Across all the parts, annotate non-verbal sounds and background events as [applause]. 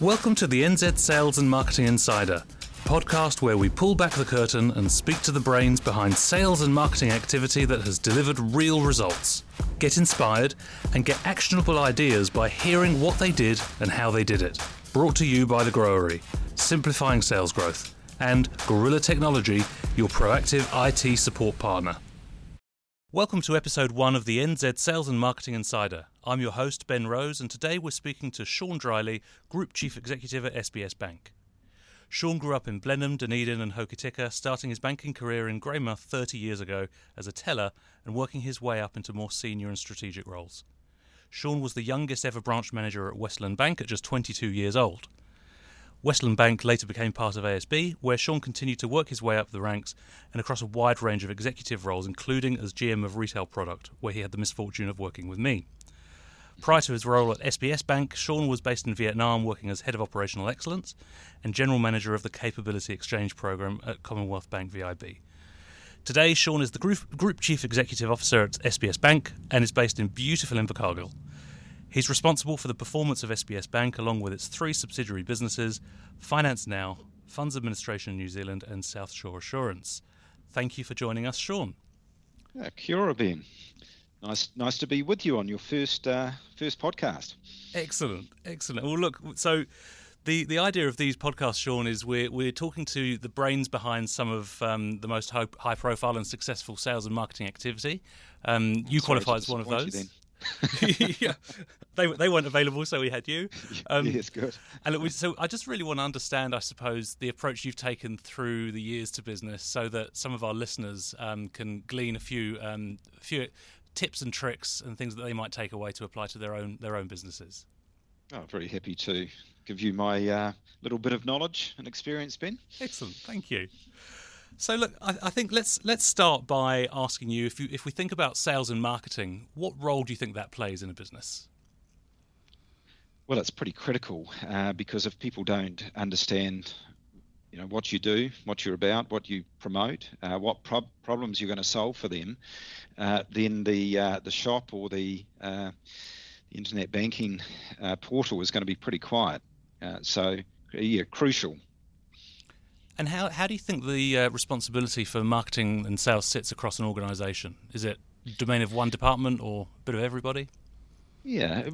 Welcome to the NZ Sales and Marketing Insider, a podcast where we pull back the curtain and speak to the brains behind sales and marketing activity that has delivered real results. Get inspired and get actionable ideas by hearing what they did and how they did it. Brought to you by The Growery, simplifying sales growth, and Gorilla Technology, your proactive IT support partner. Welcome to episode one of the NZ Sales and Marketing Insider. I'm your host, Ben Rose, and today we're speaking to Sean Drylie, Group Chief Executive at SBS Bank. Sean grew up in Blenheim, Dunedin, and Hokitika, starting his banking career in Greymouth 30 years ago as a teller and working his way up into more senior and strategic roles. Sean was the youngest ever branch manager at Westland Bank at just 22 years old. Westland Bank later became part of ASB, where Sean continued to work his way up the ranks and across a wide range of executive roles, including as GM of Retail Product, where he had the misfortune of working with me. Prior to his role at SBS Bank, Sean was based in Vietnam working as Head of Operational Excellence and General Manager of the Capability Exchange Program at Commonwealth Bank VIB. Today, Sean is the Group, Group Chief Executive Officer at SBS Bank and is based in beautiful Invercargill. He's responsible for the performance of SBS Bank along with its three subsidiary businesses Finance Now, Funds Administration New Zealand, and Southsure Assurance. Thank you for joining us, Sean. Yeah, kia ora, Ben. Nice, nice to be with you on your first uh, first podcast. Excellent, excellent. Well, look, so the the idea of these podcasts, Sean, is we're we're talking to the brains behind some of um, the most high, high profile and successful sales and marketing activity. Um, you qualify as one of those. [laughs] [laughs] yeah, they they weren't available, so we had you. [laughs] Um, yes, good. And it was, so I just really want to understand, I suppose, the approach you've taken through the years to business, so that some of our listeners um, can glean a few um, few tips and tricks and things that they might take away to apply to their own their own businesses. Oh, very happy to give you my uh, little bit of knowledge and experience, Ben. Excellent, thank you. So look, I, I, think let's let's start by asking you if you if we think about sales and marketing, what role do you think that plays in a business? Well, it's pretty critical uh, because if people don't understand, you know, what you do, what you're about, what you promote, uh, what prob- problems you're going to solve for them, uh, then the uh, the shop or the, uh, internet banking uh, portal is going to be pretty quiet. so, yeah, crucial and how, how do you think the uh, responsibility for marketing and sales sits across an organisation? Is it domain of one department or a bit of everybody? Yeah,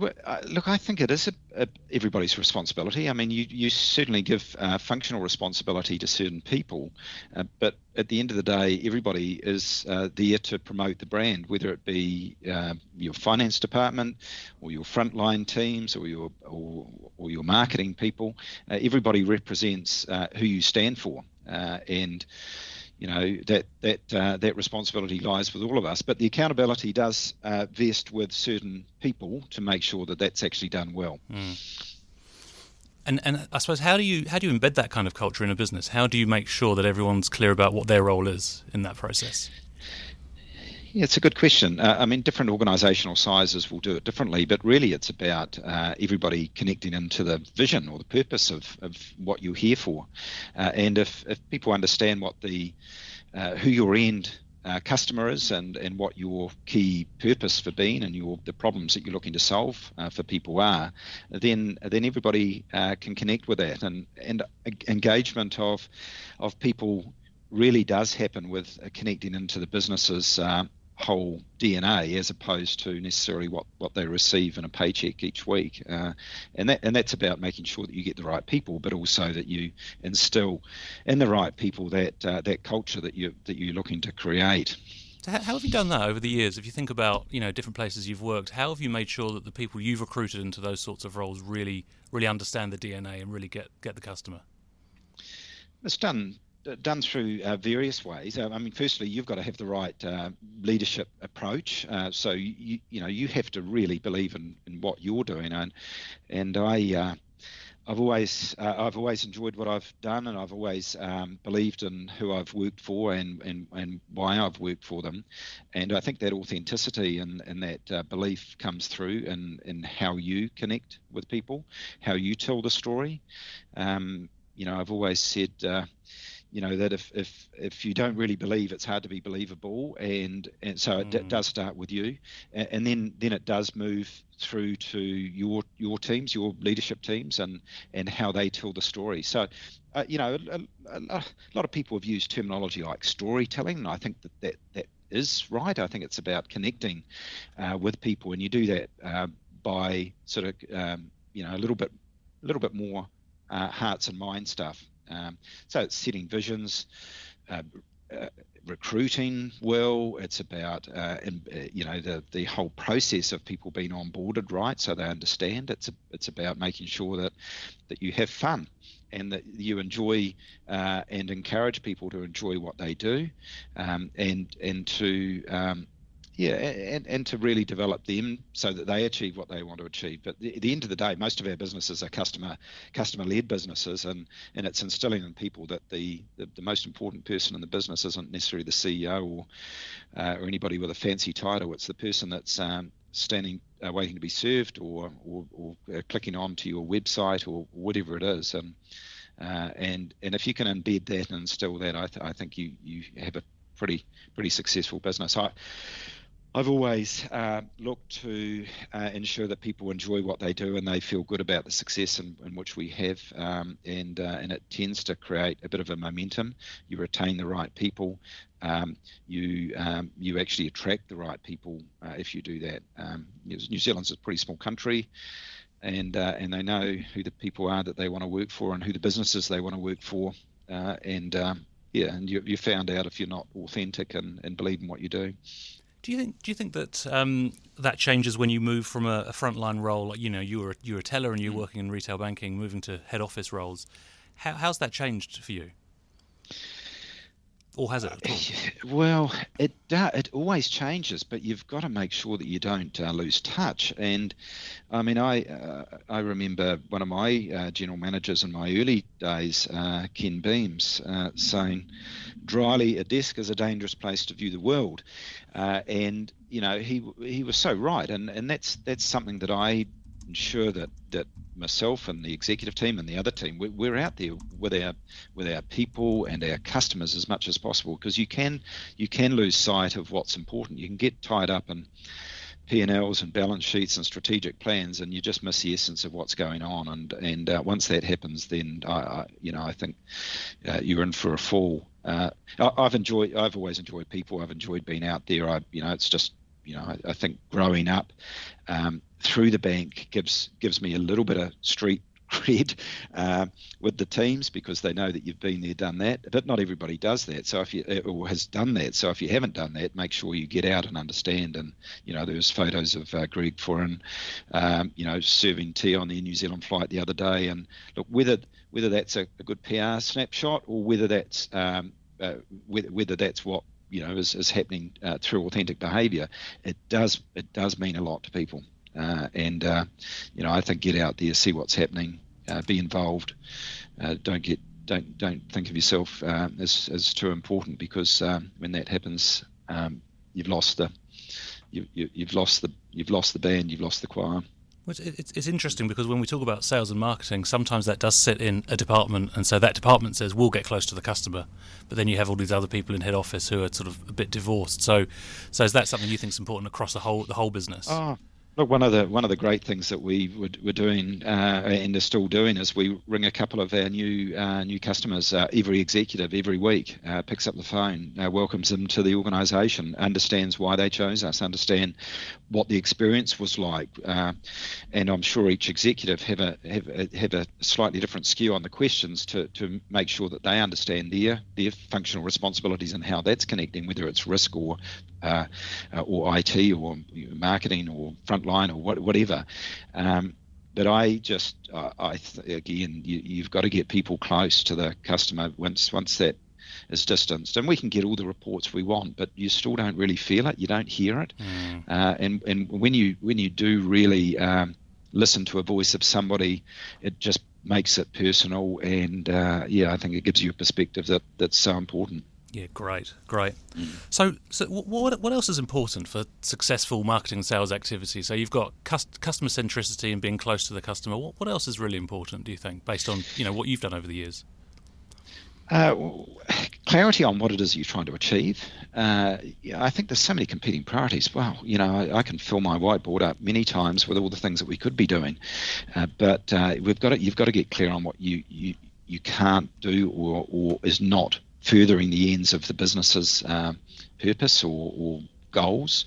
look, I think it is a, a, everybody's responsibility. I mean, you, you certainly give uh, functional responsibility to certain people, uh, but at the end of the day, everybody is uh, there to promote the brand, whether it be uh, your finance department or your frontline teams or your or, or your marketing people. Uh, everybody represents uh, who you stand for, and you know that that uh, that responsibility lies with all of us. But the accountability does uh, vest with certain people to make sure that that's actually done well. Mm. And and I suppose how do you how do you embed that kind of culture in a business? How do you make sure that everyone's clear about what their role is in that process? Yeah, it's a good question. Uh, I mean, different organisational sizes will do it differently, but really it's about uh, everybody connecting into the vision or the purpose of, of what you're here for. Uh, and if, if people understand what the uh, who your end uh, customer is and, and what your key purpose for being and your the problems that you're looking to solve uh, for people are, then then everybody can connect with that and and engagement of of people really does happen with connecting into the businesses whole DNA as opposed to necessarily what, what they receive in a paycheck each week. Uh, and that and that's about making sure that you get the right people, but also that you instill in the right people that uh, that culture that you that you're looking to create. So how, how have you done that over the years? If you think about you know different places you've worked, how have you made sure that the people you've recruited into those sorts of roles really really understand the DNA and really get get the customer? It's done done through uh, various ways. Uh, I mean, firstly, you've got to have the right uh, leadership approach. Uh, so you you know you have to really believe in, in what you're doing, and and I. Uh, I've always I've always enjoyed what I've done, and I've always um, believed in who I've worked for and, and, and why I've worked for them, and I think that authenticity and, and that belief comes through in, in how you connect with people, how you tell the story. Um, you know, I've always said you know that if if if you don't really believe, it's hard to be believable, and and so it mm. does start with you, and, and, then then it does move through to your your teams, your leadership teams, and and how they tell the story. So, uh, you know, a, a, a, lot of people have used terminology like storytelling, and I think that that, that is right. I think it's about connecting uh, with people, and you do that uh, by sort of um, you know a little bit a little bit more uh, hearts and mind stuff. Um, so it's setting visions, uh, uh, recruiting well. It's about uh, in, uh, you know the the whole process of people being onboarded right, so they understand. It's a, it's about making sure that that you have fun and that you enjoy uh, and encourage people to enjoy what they do, um, and and to um, yeah, and, and to really develop them so that they achieve what they want to achieve. But at the end of the day, most of our businesses are customer customer led businesses, and, and it's instilling in people that the, the, the, most important person in the business isn't necessarily the CEO or uh, or anybody with a fancy title. It's the person that's um, standing uh, waiting to be served or or, or uh, clicking on to your website or whatever it is. And uh, and and if you can embed that and instill that, I, th- I think you you have a pretty pretty successful business. I I've always uh, looked to uh, ensure that people enjoy what they do and they feel good about the success in, in which we have, um, and uh, and it tends to create a bit of a momentum. You retain the right people, um, you um, you actually attract the right people uh, if you do that. Um, New Zealand's a pretty small country, and uh, and they know who the people are that they want to work for and who the businesses they want to work for, uh, and um, yeah, and you, you found out if you're not authentic and, and believe in what you do. Do you think? Do you think that um, that changes when you move from a, a frontline role? Like, you know, you were you were a teller and you're mm. working in retail banking, moving to head office roles. How, how's that changed for you? Or has it? [laughs] Well, it uh, it always changes, but you've got to make sure that you don't uh, lose touch. And I mean, I uh, I remember one of my uh, general managers in my early days, uh, Ken Beams, saying, "Drylie, a desk is a dangerous place to view the world," and you know he he was so right, and and that's that's something that I ensure that that myself and the executive team and the other team we're, we're out there with our with our people and our customers as much as possible because you can you can lose sight of what's important you can get tied up in P&Ls and balance sheets and strategic plans, and you just miss the essence of what's going on. And and uh, once that happens, then I, I you know I think uh, you're in for a fall. Uh, I, have enjoyed I've always enjoyed people. I've enjoyed being out there. I you know it's just you know I, I think growing up um, through the bank gives gives me a little bit of street [laughs] cred uh, with the teams because they know that you've been there, done that. But not everybody does that. So if you uh, or has done that, so if you haven't done that, make sure you get out and understand. And you know, there's photos of uh, Greg Foran, um, you know, serving tea on the New Zealand flight the other day. And look, whether whether that's a, a good PR snapshot or whether that's um, uh, whether, whether that's what you know is, is happening uh, through authentic behaviour, it does it does mean a lot to people. Uh, and uh, you know, I think get out there, see what's happening, uh, be involved. Uh, don't get don't don't think of yourself uh, as as too important because um, when that happens, um, you've lost the you, you, you've lost the you've lost the band, you've lost the choir. It's, it's interesting because when we talk about sales and marketing, sometimes that does sit in a department, and so that department says we'll get close to the customer, but then you have all these other people in head office who are sort of a bit divorced. So, so is that something you think is important across the whole the whole business? Oh, Look, one of the one of the great things that we were, were doing uh, and are still doing is we ring a couple of our new uh, new customers. Uh, every executive every week uh, picks up the phone, uh, welcomes them to the organisation, understands why they chose us, understand what the experience was like, uh, and I'm sure each executive have a have a, have a slightly different skew on the questions to, to make sure that they understand their their functional responsibilities and how that's connecting, whether it's risk or or IT or marketing or front line or what, whatever. Um, but I just, uh, I th- again, you, have got to get people close to the customer once once that is distanced, and we can get all the reports we want, but you still don't really feel it. You don't hear it, mm. uh, and and when you when you do really um, listen to a voice of somebody, it just makes it personal, and uh, yeah, I think it gives you a perspective that that's so important. Yeah, great, great. So, so what what else is important for successful marketing sales activity? So you've got customer centricity and being close to the customer. What what else is really important? Do you think, based on you know what you've done over the years? Uh, clarity on what it is you're trying to achieve. Uh, I think there's so many competing priorities. Well, you know, I, I, can fill my whiteboard up many times with all the things that we could be doing, uh, but uh, we've got to, you've got to get clear on what you you, you can't do or, or is not furthering the ends of the business's uh, purpose or, or goals.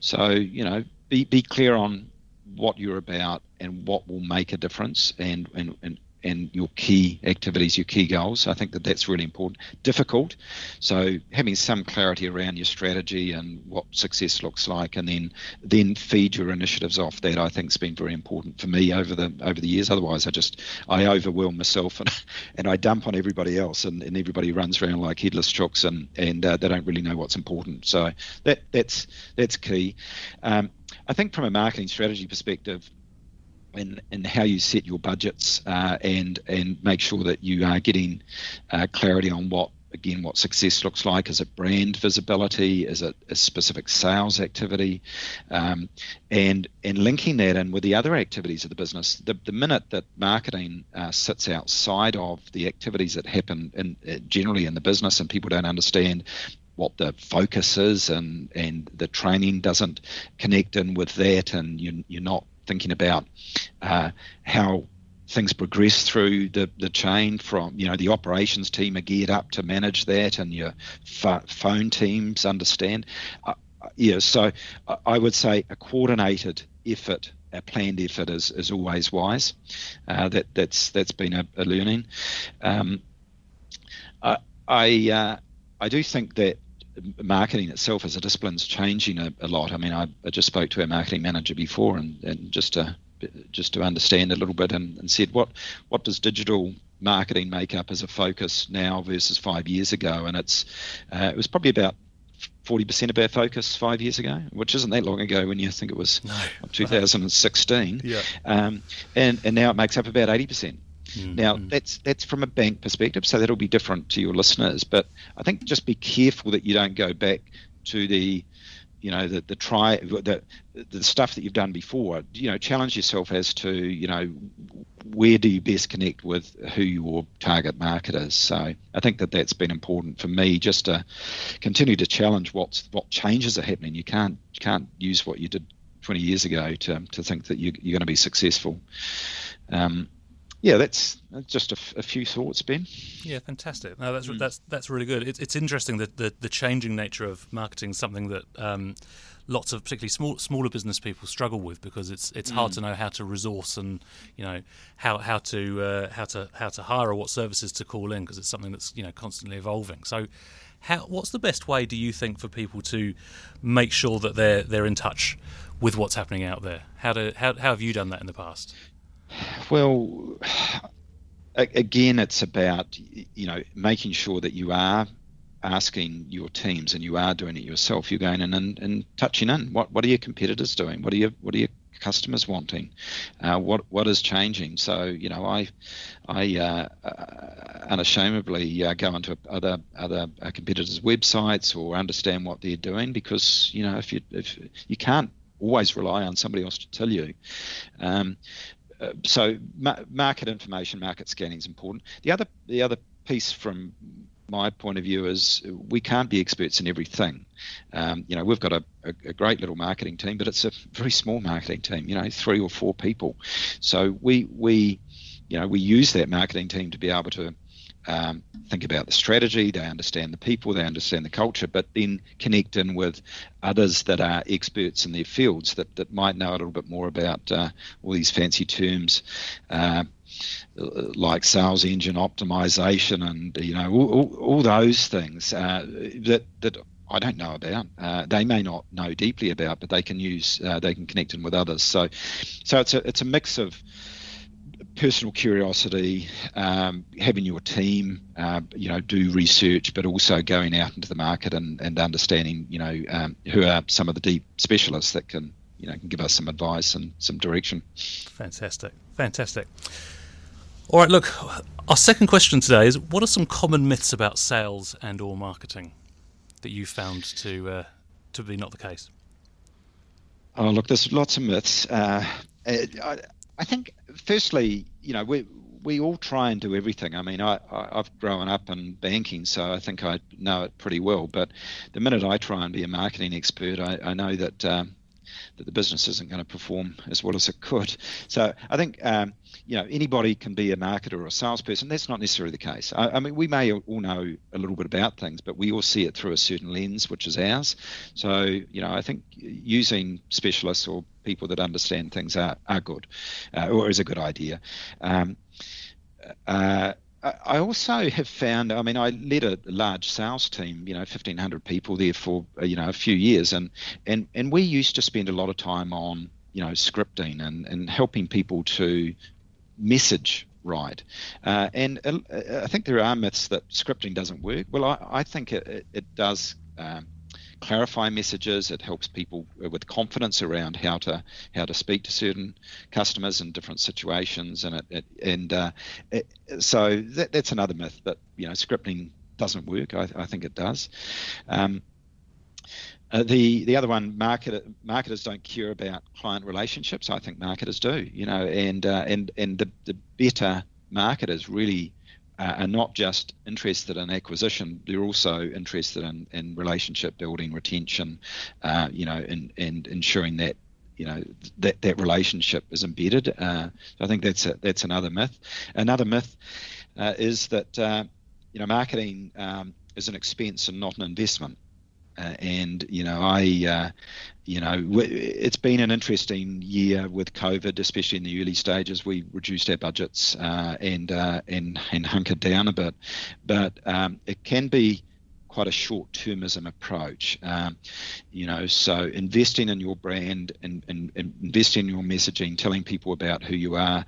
So you know, be be clear on what you're about and what will make a difference and and, and and your key activities, your key goals. I think that that's really important. Difficult, so having some clarity around your strategy and what success looks like, and then then feed your initiatives off that. I think has been very important for me over the over the years. Otherwise, I just I overwhelm myself [laughs] and and I dump on everybody else, and, and everybody runs around like headless chooks, and and uh, they don't really know what's important. So that that's that's key. Um, I think from a marketing strategy perspective, and, and how you set your budgets uh, and and make sure that you are getting uh, clarity on what again what success looks like. Is it brand visibility? Is it a specific sales activity? Um, and and linking that in with the other activities of the business the, the minute that marketing uh, sits outside of the activities that happen in, uh, generally in the business and people don't understand what the focus is and and the training doesn't connect in with that and you, you're not thinking about uh, how things progress through the, the chain from you know the operations team are geared up to manage that and your phone teams understand. Uh, yeah so i would say a coordinated effort a planned effort is, is always wise. Uh, that that's that's been a, a learning. Um, i I, uh, I do think that marketing itself as a discipline is changing a, a lot. I mean, I, I, just spoke to our marketing manager before, and, and just to just to understand a little bit, and, and said what what does digital marketing make up as a focus now versus five years ago? And it's uh, it was probably about 40% of our focus five years ago, which isn't that long ago when you think it was no, 2016. Yeah. Um, and, and now it makes up about 80%. Mm-hmm. Now that's that's from a bank perspective, so that'll be different to your listeners. But I think just be careful that you don't go back to the you know the the try the the stuff that you've done before you know challenge yourself as to you know where do you best connect with who your target market is so i think that that's been important for me just to continue to challenge what's what changes are happening you can't you can't use what you did 20 years ago to to think that you, you're going to be successful um, yeah, that's just a, f- a few thoughts, Ben. Yeah, fantastic. No, that's mm. that's that's really good. It's, it's interesting that the, the changing nature of marketing is something that um, lots of particularly small smaller business people struggle with because it's it's mm. hard to know how to resource and you know how how to uh, how to how to hire or what services to call in because it's something that's you know constantly evolving. So. How, what's the best way, do you think, for people to make sure that they're they're in touch with what's happening out there? How do how, how have you done that in the past? Well, again, it's about you know making sure that you are asking your teams and you are doing it yourself. You're going in and, and touching in. What what are your competitors doing? What are your what are your customers wanting? Uh, what what is changing? So you know, I I uh, uh, unashamedly uh, go into other other uh, competitors' websites or understand what they're doing because you know if you if you can't always rely on somebody else to tell you. Um, uh, so ma- market information, market scanning is important. The other the other piece from my point of view is we can't be experts in everything. Um, you know, we've got a, a, a, great little marketing team, but it's a very small marketing team. You know, three or four people. So we we you know we use that marketing team to be able to um, think about the strategy, they understand the people, they understand the culture, but then connect in with others that are experts in their fields that, that might know a little bit more about uh, all these fancy terms. Uh, like sales engine optimization and you know all, all, all those things uh, that that I don't know about. Uh, they may not know deeply about, but they can use. Uh, they can connect in with others. So, so it's a it's a mix of personal curiosity, um, having your team, uh, you know, do research, but also going out into the market and, and understanding, you know, um, who are some of the deep specialists that can, you know, can give us some advice and some direction. Fantastic, fantastic. All right, look, our second question today is: What are some common myths about sales and or marketing that you found to uh, to be not the case? Oh, look, there's lots of myths. Uh, I, I think, firstly, you know, we we all try and do everything. I mean, I, I have grown up in banking, so I think I know it pretty well. But the minute I try and be a marketing expert, I, I know that. Um, that the business isn't going to perform as well as it could. So I think um, you know anybody can be a marketer or a salesperson. That's not necessarily the case. I, I, mean, we may all know a little bit about things, but we all see it through a certain lens, which is ours. So you know, I think using specialists or people that understand things are are good, uh, or is a good idea. Um, uh, I also have found, I mean, I led a large sales team, you know, 1,500 people there for, uh, you know, a few years. And, and, and we used to spend a lot of time on, you know, scripting and, and helping people to message right. Uh, and uh, I think there are myths that scripting doesn't work. Well, I, I think it, it does. Um, clarify messages. It helps people with confidence around how to how to speak to certain customers in different situations, and it, it and uh, it, so that, that's another myth that you know scripting doesn't work. I, I think it does. Um, uh, the the other one, market, marketers don't care about client relationships. I think marketers do, you know, and uh, and and the the better marketers really uh, are not just interested in acquisition; they're also interested in, in relationship building, retention, uh, you know, and and ensuring that you know that that relationship is embedded. Uh, so I think that's a, that's another myth. Another myth uh, is that uh, you know marketing um, is an expense and not an investment. Uh, and you know, I, uh, you know, it's been an interesting year with COVID, especially in the early stages. We reduced our budgets uh, and uh, and and hunkered down a bit, but um, it can be quite a short-termism approach. Um, you know, so investing in your brand and, and, and, investing in your messaging, telling people about who you are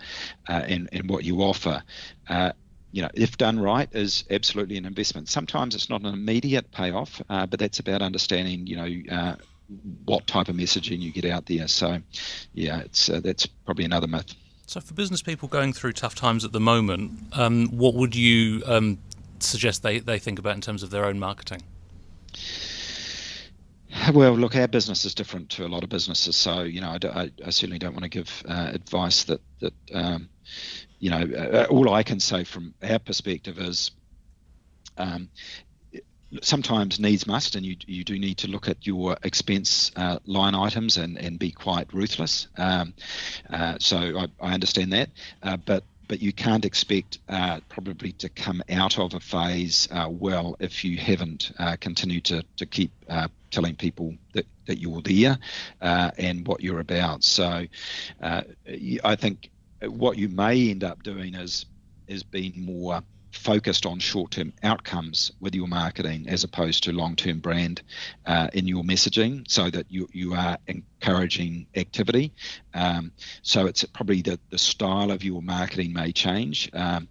uh, and, and what you offer, uh, you know, if done right, is absolutely an investment. Sometimes it's not an immediate payoff, uh, but that's about understanding, you know, uh, what type of messaging you get out there. So, yeah, it's uh, that's probably another myth. So, for business people going through tough times at the moment, um, what would you um, suggest they, they think about in terms of their own marketing? Well, look, our business is different to a lot of businesses, so you know, I, I, I certainly don't want to give uh, advice that that um, you know, uh, all I can say from our perspective is um, sometimes needs must, and you you do need to look at your expense uh, line items and, and be quite ruthless. Um, uh, so I, I, understand that, uh, but but you can't expect uh, probably to come out of a phase uh, well if you haven't uh, continued to to keep telling people that, that you're there and what you're about. So I think what you may end up doing is is being more focused on short-term outcomes with your marketing as opposed to long-term brand uh, in your messaging so that you, you are encouraging activity. Um, so it's probably the, the style of your marketing may change. Um,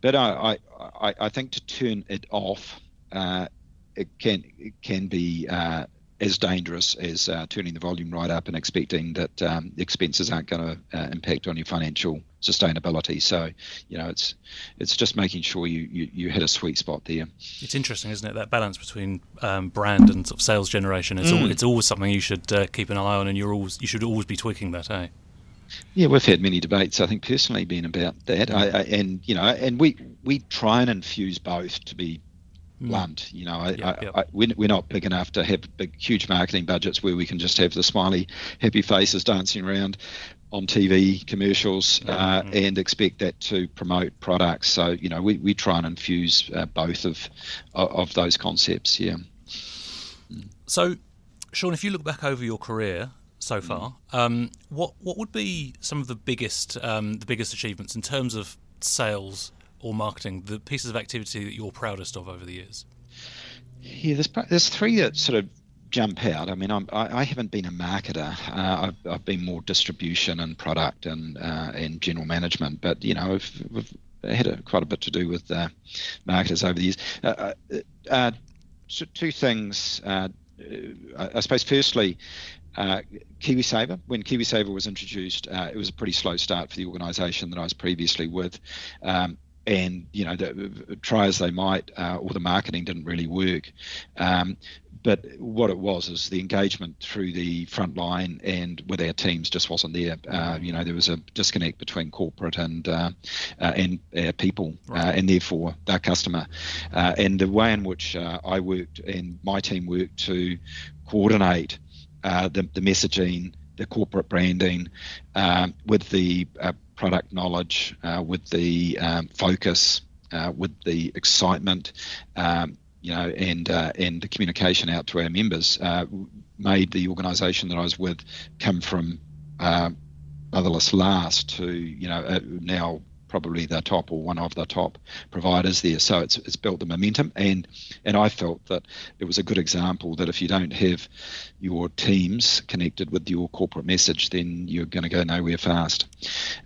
but I, I, I think to turn it off uh, it can it can be uh, as dangerous as uh, turning the volume right up and expecting that um, expenses aren't going to uh, impact on your financial sustainability. So, you know, it's it's just making sure you, you, you hit a sweet spot there. It's interesting, isn't it? That balance between um, brand and sort of sales generation. It's, mm. it's always something you should uh, keep an eye on, and you're always you should always be tweaking that, eh? Yeah, we've had many debates. I think personally, been about that, I, I, and you know, and we we try and infuse both to be Mm. blunt. You know, I, yep, yep. I, we're, we're not big enough to have big, huge marketing budgets where we can just have the smiley, happy faces dancing around on TV commercials uh, mm-hmm. and expect that to promote products. So you know, we, we try and infuse uh, both of, of, those concepts. Yeah. So, Sean, if you look back over your career so mm. far, um, what what would be some of the biggest um, the biggest achievements in terms of sales or marketing, the pieces of activity that you're proudest of over the years? Yeah, there's there's three that sort of jump out. I mean, I'm, I, I haven't been a marketer. Uh, I've, I've been more distribution and product and uh, and general management. But you know, I've, we've had a, quite a bit to do with uh, marketers over the years. Uh, uh, uh, two things. I suppose firstly, uh, KiwiSaver, when KiwiSaver was introduced, uh, it was a pretty slow start for the organisation that I was previously with. Um, and you know, the, try as they might, uh, or the marketing didn't really work. Um, but what it was is the engagement through the front line and with our teams just wasn't there. Uh, you know, there was a disconnect between corporate and uh, uh, and our people, uh, right. and therefore our customer. Uh, and the way in which uh, I worked and my team worked to coordinate the, the messaging, the corporate branding, um, with the product knowledge, with the um, focus. with the excitement, um, you know, and uh, and the communication out to our members uh, made the organisation that I was with come from uh, motherless last to you know uh, now probably the top or one of the top providers there. So it's it's built the momentum, and and I felt that it was a good example that if you don't have your teams connected with your corporate message, then you're going to go nowhere fast.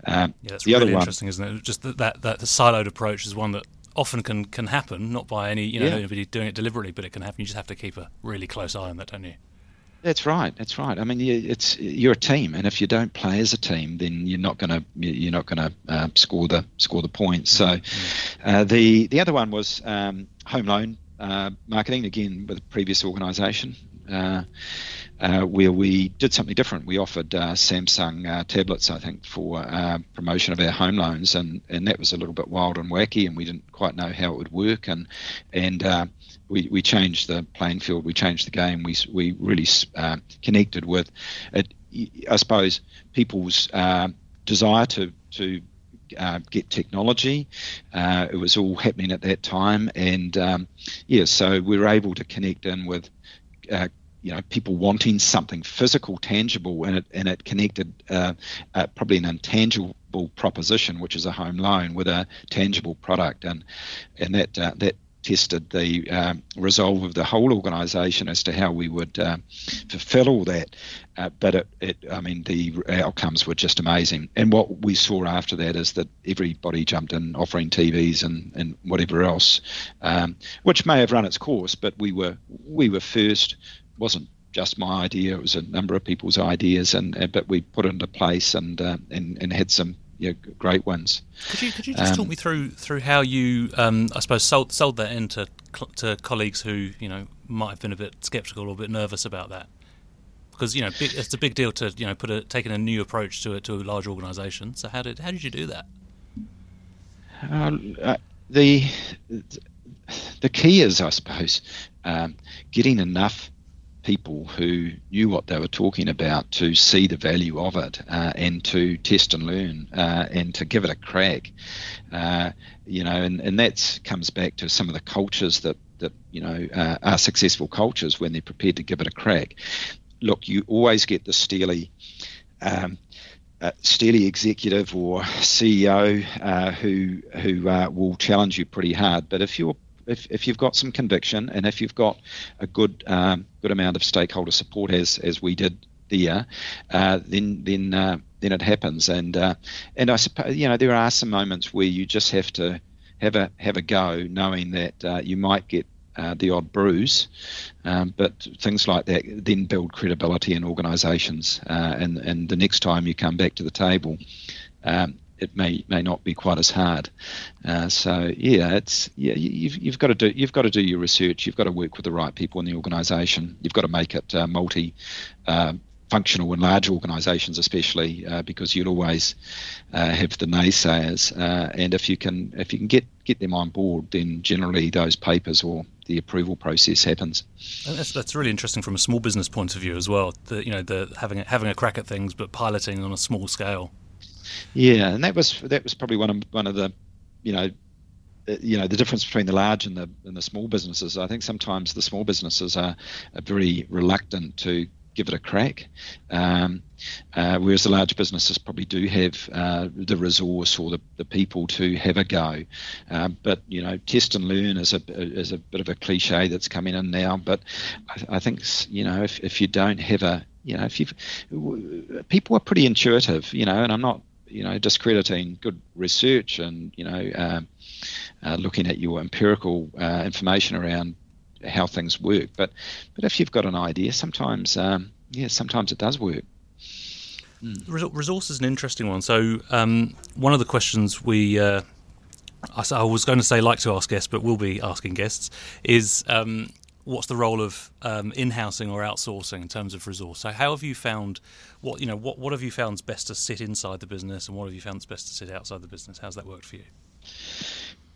Um, yeah, that's really interesting, one, isn't it? Just that, that that the siloed approach is one that often can can happen, not by any you know yeah. anybody doing it deliberately, but it can happen. You just have to keep a really close eye on that, don't you? That's right. That's right. I mean, it's you're a team, and if you don't play as a team, then you're not going to you're not going to uh, score the score the points. So, mm-hmm. uh, the the other one was um, home loan uh, marketing again with a previous organisation. Uh, uh, where we did something different. We offered uh, Samsung uh, tablets, I think, for uh, promotion of our home loans, and, and that was a little bit wild and wacky, and we didn't quite know how it would work, and and uh, we, we changed the playing field, we changed the game, we we really uh, connected with it. I suppose people's desire to to uh, get technology. Uh, it was all happening at that time, and um, yeah, so we were able to connect in with uh, you know people wanting something physical, tangible, and it and it connected uh, uh, probably an intangible proposition, which is a home loan, with a tangible product, and and that uh, that tested the um, resolve of the whole organisation as to how we would uh, fulfil all that. Uh, but it, it, I mean, the outcomes were just amazing. And what we saw after that is that everybody jumped in, offering TVs and, and whatever else, um, which may have run its course. But we were we were first wasn't just my idea; it was a number of people's ideas, and, and but we put it into place and uh, and and had some know, great ones. Could you could you just um, talk me through through how you um, I suppose sold sold that into to colleagues who you know might have been a bit sceptical or a bit nervous about that? Because you know big, it's a big deal to you know put a taking a new approach to it to a large organisation. So how did how did you do that? Uh, the the key is, I suppose, um, getting enough people who knew what they were talking about to see the value of it uh, and to test and learn uh, and to give it a crack. Uh, you know, and, and that comes back to some of the cultures that, that you know, uh, are successful cultures when they're prepared to give it a crack. Look, you always get the steely. Um, uh, steely executive or CEO uh, who who uh, will challenge you pretty hard. But if you're if, if you've got some conviction and if you've got a good um, good amount of stakeholder support as as we did there, uh, then then uh, then it happens. And uh, and I suppose you know there are some moments where you just have to have a have a go, knowing that uh, you might get uh, the odd bruise, um, but things like that then build credibility in organisations. Uh, and and the next time you come back to the table, um, it may may not be quite as hard. Uh, so yeah, it's yeah you've you've got to do you've got to do your research. You've got to work with the right people in the organisation. You've got to make it uh, multi. Uh, functional in large organisations, especially uh, because you'll always uh, have the naysayers, uh, and if you can if you can get get them on board, then generally those papers or the approval process happens. That's, that's really interesting from a small business point of view as well. The, you know, the having a, having a crack at things, but piloting on a small scale. Yeah, and that was that was probably one of one of the, you know, you know the difference between the large and the and the small businesses. I think sometimes the small businesses are, are very reluctant to give it a crack, um, uh, whereas the large businesses probably do have uh, the resource or the, the people to have a go. Um, but you know, test and learn is a is a bit of a cliche that's coming in now. But I, I think you know if, if you don't have a you know if you people are pretty intuitive, you know, and I'm not you know, discrediting good research and you know, uh, uh, looking at your empirical uh, information around how things work. But but if you've got an idea, sometimes um, yeah, sometimes it does work. Mm. Resource is an interesting one. So um, one of the questions we uh, I, I was going to say like to ask guests, but we'll be asking guests is. Um, what's the role of um, in-housing or outsourcing in terms of resource? So, how have you found what you know? What what have you found best to sit inside the business, and what have you found best to sit outside the business? How's that worked for you?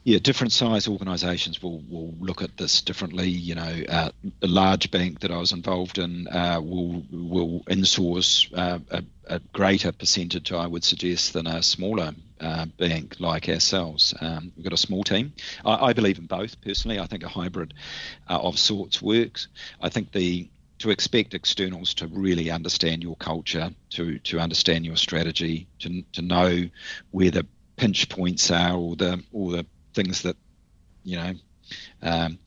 Yeah, different size organisations will, will look at this differently. You know, uh, a large bank that I was involved in uh, will will insource uh, a, a, greater percentage, I would suggest, than a smaller uh, bank like ourselves. Um, we've got a small team. I, I, believe in both personally. I think a hybrid uh, of sorts works. I think the to expect externals to really understand your culture, to to understand your strategy, to to know where the pinch points are, or the or the things that you know um,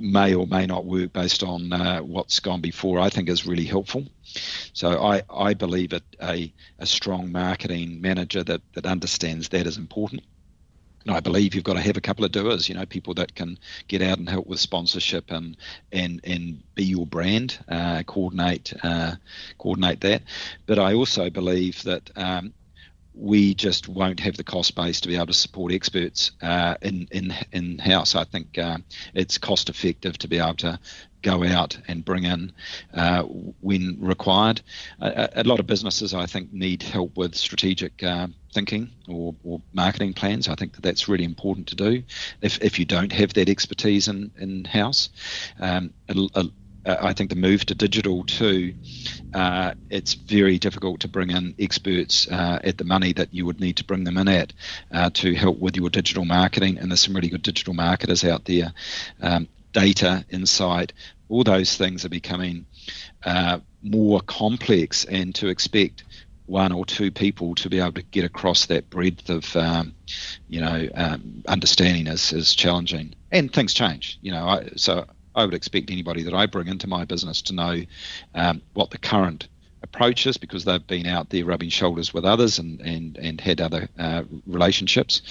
may or may not work based on uh, what's gone before, I think is really helpful. So I, I believe a, a strong marketing manager that, that understands that is important. And I believe you've got to have a couple of doers, you know, people that can get out and help with sponsorship and and and be your brand, uh, coordinate uh, coordinate that. But I also believe that um, we just won't have the cost base to be able to support experts uh, in in in house. I think uh, it's cost effective to be able to go out and bring in uh, when required. A, a, lot of businesses, I think, need help with strategic uh, thinking or, or, marketing plans. I think that that's really important to do. If if you don't have that expertise in in house, um, a, uh, I think the move to digital too, uh, it's very difficult to bring in experts uh, at the money that you would need to bring them in at uh, to help with your digital marketing. And there's some really good digital marketers out there. Um, data, insight, all those things are becoming uh, more complex, and to expect one or two people to be able to get across that breadth of, um, you know, um, understanding is, is challenging. And things change, you know. I, so I would expect anybody that I bring into my business to know um, what the current approach is because they've been out there rubbing shoulders with others and and and had other uh, relationships.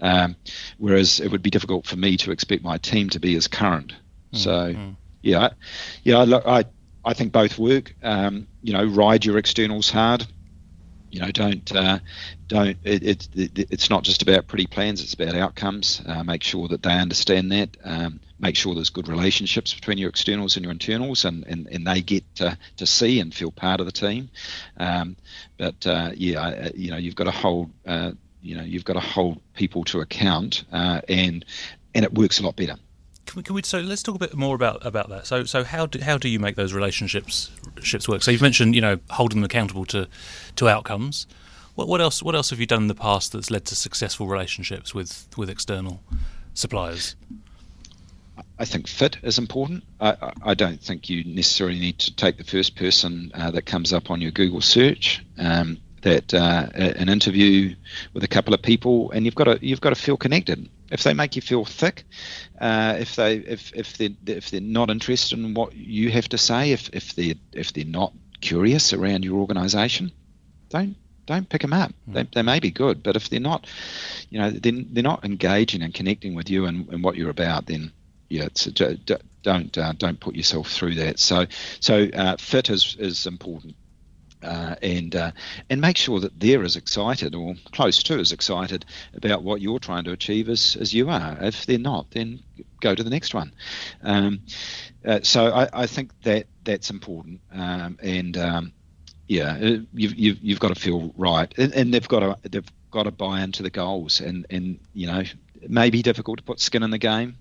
Um, whereas it would be difficult for me to expect my team to be as current. Mm-hmm. So, mm. yeah, yeah, I, I I think both work. Um, you know, ride your externals hard you know, don't uh, don't. It, it, it's not just about pretty plans; it's about outcomes. Uh, make sure that they understand that. Um, make sure there's good relationships between your externals and your internals, and, and, and they get to, to see and feel part of the team. Um, but uh, yeah, you know, you've got to hold. Uh, you know, you've got to hold people to account, uh, and and it works a lot better. Can we, can we, so let's talk a bit more about about that. So so how do how do you make those relationships ships work? So you've mentioned you know holding them accountable to to outcomes. What what else what else have you done in the past that's led to successful relationships with with external suppliers? I think fit is important. I, I, don't think you necessarily need to take the first person uh, that comes up on your Google search. Um, that uh, an interview with a couple of people, and you've got to you've got to feel connected if they make you feel thick, uh, if they if if they if they're not interested in what you have to say, if if they if they're not curious around your organisation, don't don't pick them up. Mm. They, they may be good, but if they're not, you know, then they're not engaging and connecting with you and, and what you're about, then yeah, don't uh, don't put yourself through that. So so uh, fit is is important uh, and uh, and make sure that they're as excited or close to as excited about what you're trying to achieve as, as you are. If they're not, then go to the next one. Um, uh, so I, I, think that that's important, um, and um, yeah, uh, you've, you've, you've got to feel right, and, and, they've got to they've got to buy into the goals, and and you know it may be difficult to put skin in the game,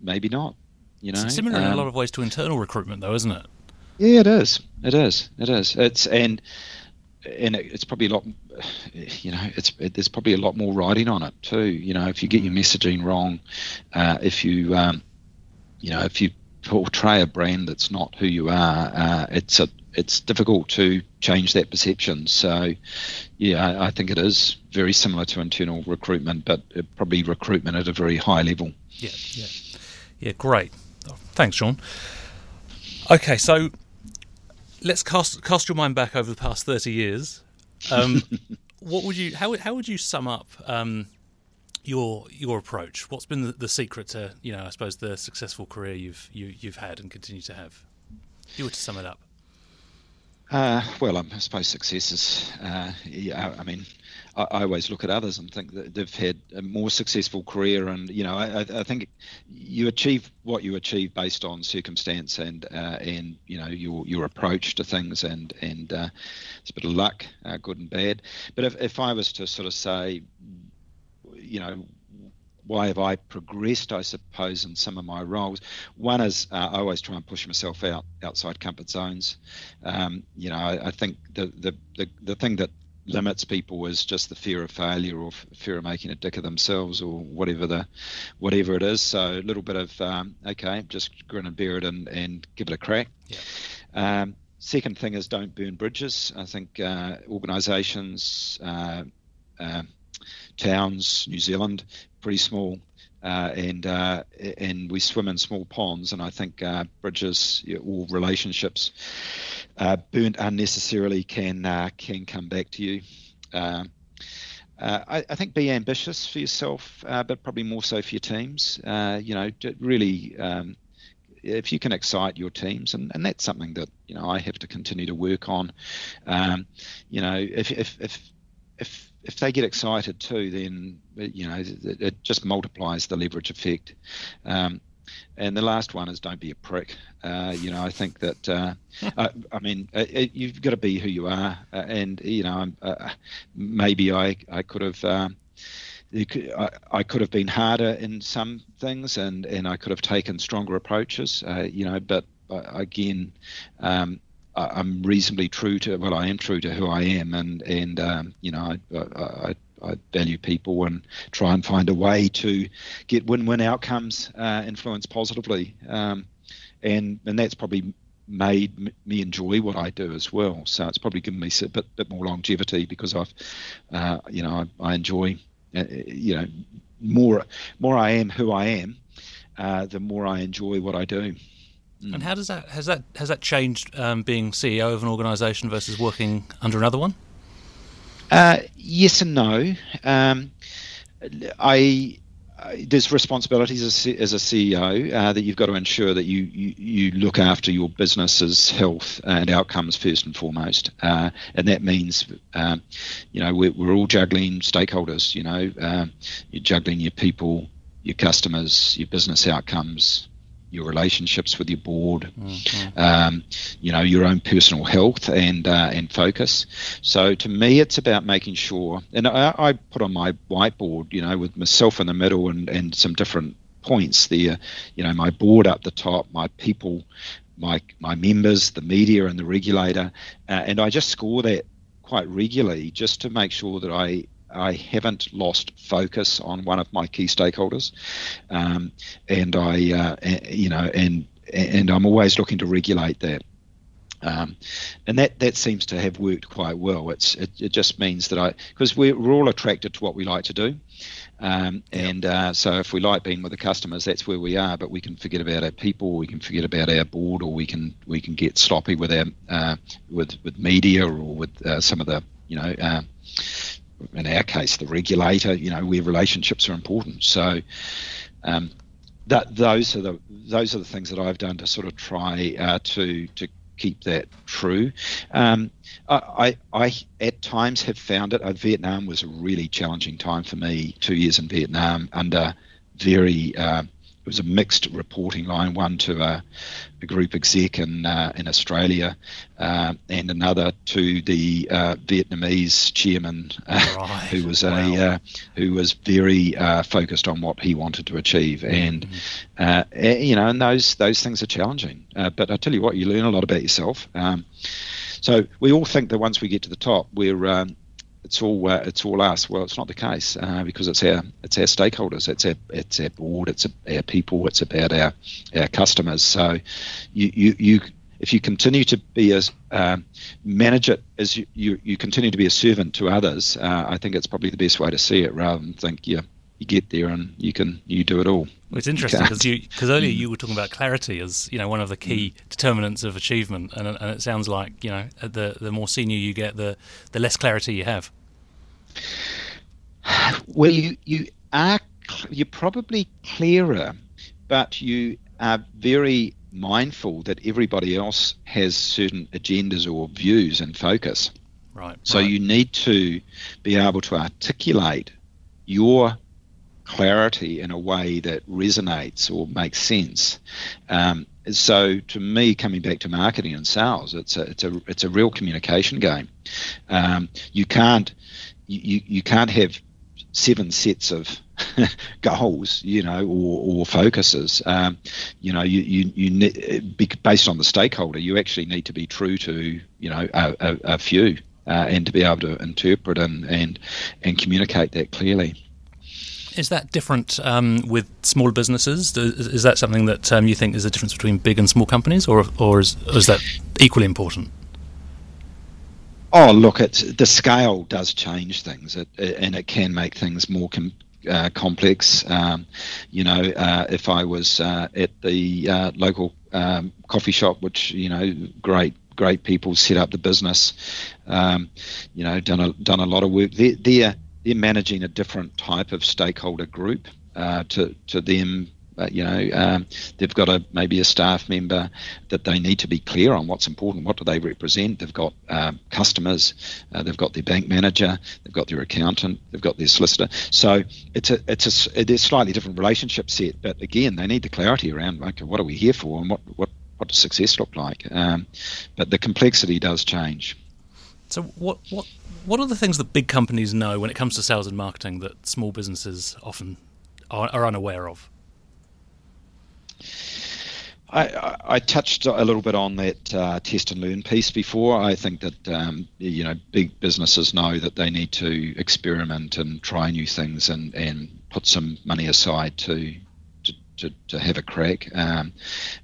maybe not. You know, it's similar in a um, lot of ways to internal recruitment, though, isn't it? Yeah, it is. It is. It is. It's and and it's probably a lot. You know, it's it, there's probably a lot more writing on it too. You know, if you get your messaging wrong, uh, if you um, you know, if you portray a brand that's not who you are, uh, it's a it's difficult to change that perception. So, yeah, I, I think it is very similar to internal recruitment, but probably recruitment at a very high level. Yeah, yeah, yeah. Great. Thanks, Sean. Okay, so let's cast cast your mind back over the past thirty years. Um, [laughs] what would you how how would you sum up um, your your approach? What's been the, the, secret to you know I suppose the successful career you've you, have you have had and continue to have? If you were to sum it up. Uh, well, I suppose success is, uh, yeah, I mean, I, I, always look at others and think that they've had a more successful career, and you know, I, I think you achieve what you achieve based on circumstance and uh, and you know your your approach to things, and and uh, it's a bit of luck, uh, good and bad. But if if I was to sort of say, you know, why have I progressed, I suppose, in some of my roles? One is uh, I always try and push myself out outside comfort zones. Um, you know, I, I, think the, the, the, the thing that limits people is just the fear of failure or fear of making a dick of themselves or whatever the whatever it is. So a little bit of um, okay, just grin and bear it and, and give it a crack. Yeah. Um, second thing is don't burn bridges. I think uh, organisations. Uh, uh, towns, New Zealand, pretty small, uh, and uh, and we swim in small ponds. And I think uh, bridges or relationships uh, burnt unnecessarily can uh, can come back to you. Um, uh, I, I, think be ambitious for yourself, but probably more so for your teams. you know, really. Um, if you can excite your teams, and, and that's something that you know I have to continue to work on. Um, you know, if if if if if they get excited too, then you know it, it just multiplies the leverage effect. Um, and the last one is don't be a prick. Uh, you know, I think that uh, [laughs] I, I, mean uh, uh, you've got to be who you are, uh, and you know uh, maybe I I could have. Um, I, I could have been harder in some things, and, and I could have taken stronger approaches. you know, but again, um, I'm reasonably true to well, I am true to who I am, and and um, you know I, I, I, value people and try and find a way to get win-win outcomes, uh, influence positively, um, and and that's probably made me enjoy what I do as well. So it's probably given me a bit, bit more longevity because I've, uh, you know, I, I enjoy, uh, you know, more more I am who I am, uh, the more I enjoy what I do. Mm. And how does that has that has that changed um, being CEO of an organisation versus working under another one? Uh, yes and no. Um, I, I, there's responsibilities as, as a CEO uh, that you've got to ensure that you, you, you look after your business's health and outcomes first and foremost, uh, and that means um, you know we're, we're, all juggling stakeholders. You know, uh, you're juggling your people, your customers, your business outcomes, your relationships with your board, mm-hmm. um, you know, your own personal health and uh, and focus. So to me, it's about making sure. And I, I, put on my whiteboard, you know, with myself in the middle and and some different points there. You know, my board up the top, my people, my my members, the media, and the regulator, uh, and I just score that quite regularly just to make sure that I I haven't lost focus on one of my key stakeholders, um, and I, uh, you know, and and I'm always looking to regulate that. Um, and that, that seems to have worked quite well. It's it, it just means that I because we're, we're all attracted to what we like to do, um, and uh, so if we like being with the customers, that's where we are. But we can forget about our people, we can forget about our board, or we can we can get sloppy with our uh, with with media or with uh, some of the you know uh, in our case, the regulator, you know, where relationships are important. So um, that those are the those are the things that I've done to sort of try uh, to to keep that true. Um, I, I at times have found it. Uh, Vietnam was a really challenging time for me. Two years in Vietnam under very uh, it was a mixed reporting line, one to a, a group exec in uh, in Australia, uh, and another to the uh, Vietnamese chairman, uh, right. who was wow. a uh, who was very uh, focused on what he wanted to achieve, and mm-hmm. you know, and those those things are challenging. but I tell you what, you learn a lot about yourself. Um, so we all think that once we get to the top, we're um, it's all uh, it's all us. Well, it's not the case uh, because it's our it's our stakeholders, it's our it's our board, it's our people, it's about our our customers. So, you you, you if you continue to be a uh, manage it as you, you, you continue to be a servant to others, uh, I think it's probably the best way to see it rather than think yeah you get there and you can you do it all. Well, it's interesting because you because earlier you were talking about clarity as you know one of the key mm. determinants of achievement, and, and it sounds like you know the the more senior you get, the the less clarity you have. [sighs] Well, you you are you're probably clearer, but you are very mindful that everybody else has certain agendas or views and focus. Right. So right. you need to be able to articulate your clarity in a way that resonates or makes sense. Um, so to me, coming back to marketing and sales, it's a it's a it's a real communication game. Um, you can't you, you can't have seven sets of [laughs] goals, you know, or, or focuses. Um, you know, you, you, you based on the stakeholder, you actually need to be true to, you know, a, a, a few uh, and to be able to interpret and, and, and communicate that clearly. Is that different um, with small businesses? Is that something that um, you think is a difference between big and small companies, or, or, is, is that equally important? Oh, look, it's, the scale does change things, it, it, and it can make things more com- uh, complex. Um, you know, uh, if I was uh, at the uh, local um, coffee shop, which you know, great great people set up the business, um, you know, done a done a lot of work. They're they're, they're managing a different type of stakeholder group uh, to to them uh, you know, um, they've got a maybe a staff member that they need to be clear on what's important. What do they represent? They've got um, customers, uh, they've got their bank manager, they've got their accountant, they've got their solicitor. So it's a it's a is slightly different relationship set. But again, they need the clarity around okay, what are we here for, and what what what does success look like? Um, but the complexity does change. So what what what are the things that big companies know when it comes to sales and marketing that small businesses often are, are unaware of? I, I, touched a little bit on that uh, test and learn piece before. I think that um, you know big businesses know that they need to experiment and try new things and, and put some money aside to to, to, to have a crack um,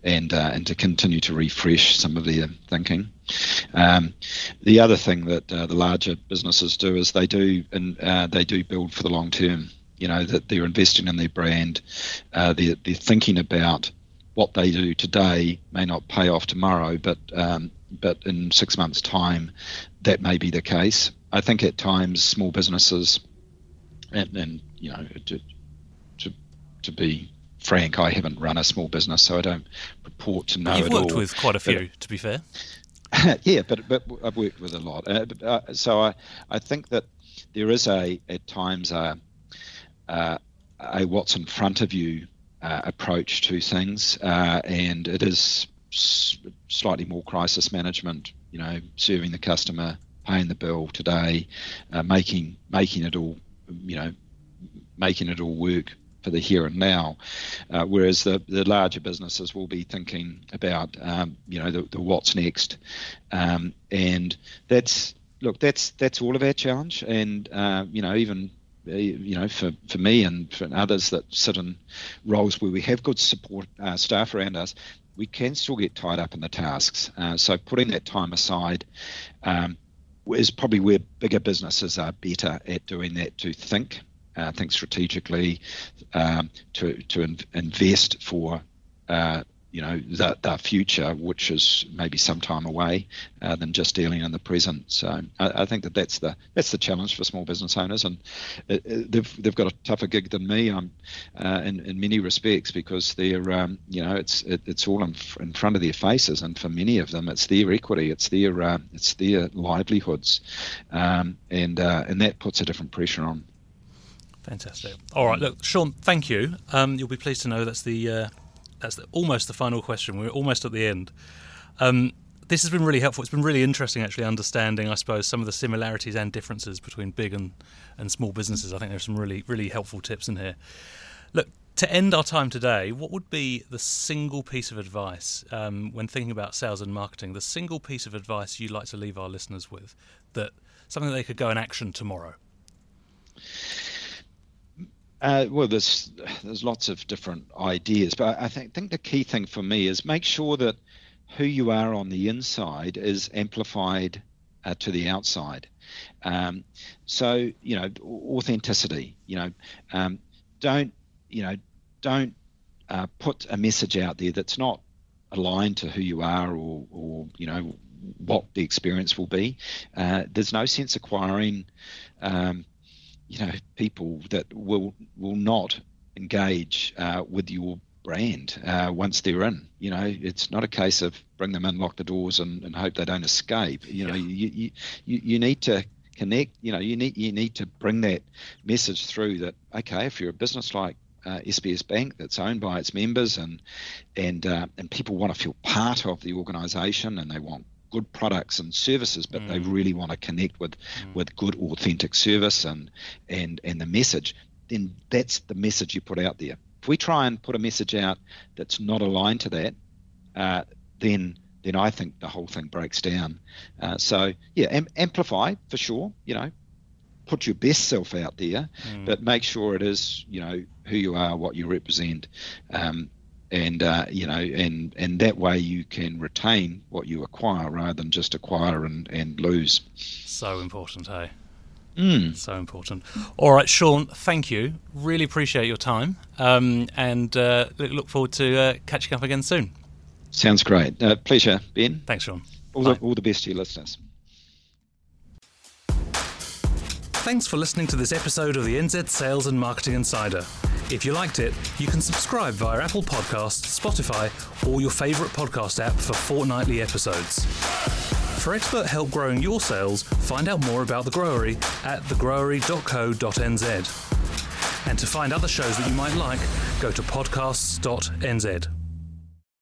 and uh, and to continue to refresh some of their thinking. Um, the other thing that uh, the larger businesses do is they do and uh, they do build for the long term. You know that they're investing in their brand. Uh, they're, they're thinking about what they do today may not pay off tomorrow, but um, but in six months' time, that may be the case. I think at times small businesses, and, and you know, to, to to be frank, I haven't run a small business, so I don't purport to know. You've worked all. with quite a few, but, to be fair. [laughs] yeah, but but I've worked with a lot. Uh, but, uh, so I I think that there is a at times a, uh, a what's in front of you uh, approach to things, uh, and it is s- slightly more crisis management. You know, serving the customer, paying the bill today, uh, making making it all, you know, making it all work for the here and now. Uh, whereas the, the larger businesses will be thinking about, um, you know, the, the what's next, um, and that's look, that's that's all of our challenge, and uh, you know, even you know, for, for me and for others that sit in roles where we have good support uh, staff around us, we can still get tied up in the tasks. Uh, so putting that time aside um, is probably where bigger businesses are better at doing that to think, uh, think strategically, um, to to in- invest for uh, you know that that future, which is maybe some time away, uh, than just dealing in the present. So I, I, think that that's the that's the challenge for small business owners, and it, it, they've they've got a tougher gig than me. I'm uh, in in many respects because they're um, you know it's it, it's all in, in front of their faces, and for many of them, it's their equity, it's their uh, it's their livelihoods, um, and uh, and that puts a different pressure on. Fantastic. All right, look, Sean, thank you. Um, you'll be pleased to know that's the uh, that's the, almost the final question. We're almost at the end. Um, this has been really helpful. It's been really interesting, actually, understanding, I suppose, some of the similarities and differences between big and, and small businesses. I think there's some really, really helpful tips in here. Look, to end our time today, what would be the single piece of advice um, when thinking about sales and marketing? The single piece of advice you'd like to leave our listeners with that something that they could go and action tomorrow? Uh, well, there's there's lots of different ideas, but I think think the key thing for me is make sure that who you are on the inside is amplified uh, to the outside. Um, so you know, authenticity. You know, um, don't you know, don't uh, put a message out there that's not aligned to who you are or or you know what the experience will be. Uh, there's no sense acquiring. Um, you know people that will will not engage uh, with your brand uh, once they're in. You know, it's not a case of bring them in, lock the doors, and, and hope they don't escape. You know, yeah. you, you you need to connect. You know, you need you need to bring that message through that okay, if you're a business like uh, SBS Bank that's owned by its members and and uh, and people want to feel part of the organisation and they want good products and services, but mm. they really want to connect with mm. with good authentic service and and and the message. Then that's the message you put out there. If we try and put a message out that's not aligned to that, uh, then then I think the whole thing breaks down. Uh, so yeah, am- amplify for sure. You know, put your best self out there, mm. but make sure it is you know who you are, what you represent, um, and uh, you know, and and that way you can retain what you acquire rather than just acquire and and lose. So important, hey. Mm. So important. All right, Sean, thank you. Really appreciate your time, um, and uh, look forward to uh, catching up again soon. Sounds great. Uh, pleasure, Ben. Thanks, Sean. All the, all the best to your listeners. Thanks for listening to this episode of the NZ Sales and Marketing Insider. If you liked it, you can subscribe via Apple Podcasts, Spotify, or your favourite podcast app for fortnightly episodes. For expert help growing your sales, find out more about The Growery at thegrowery.co.nz. And to find other shows that you might like, go to podcasts.nz.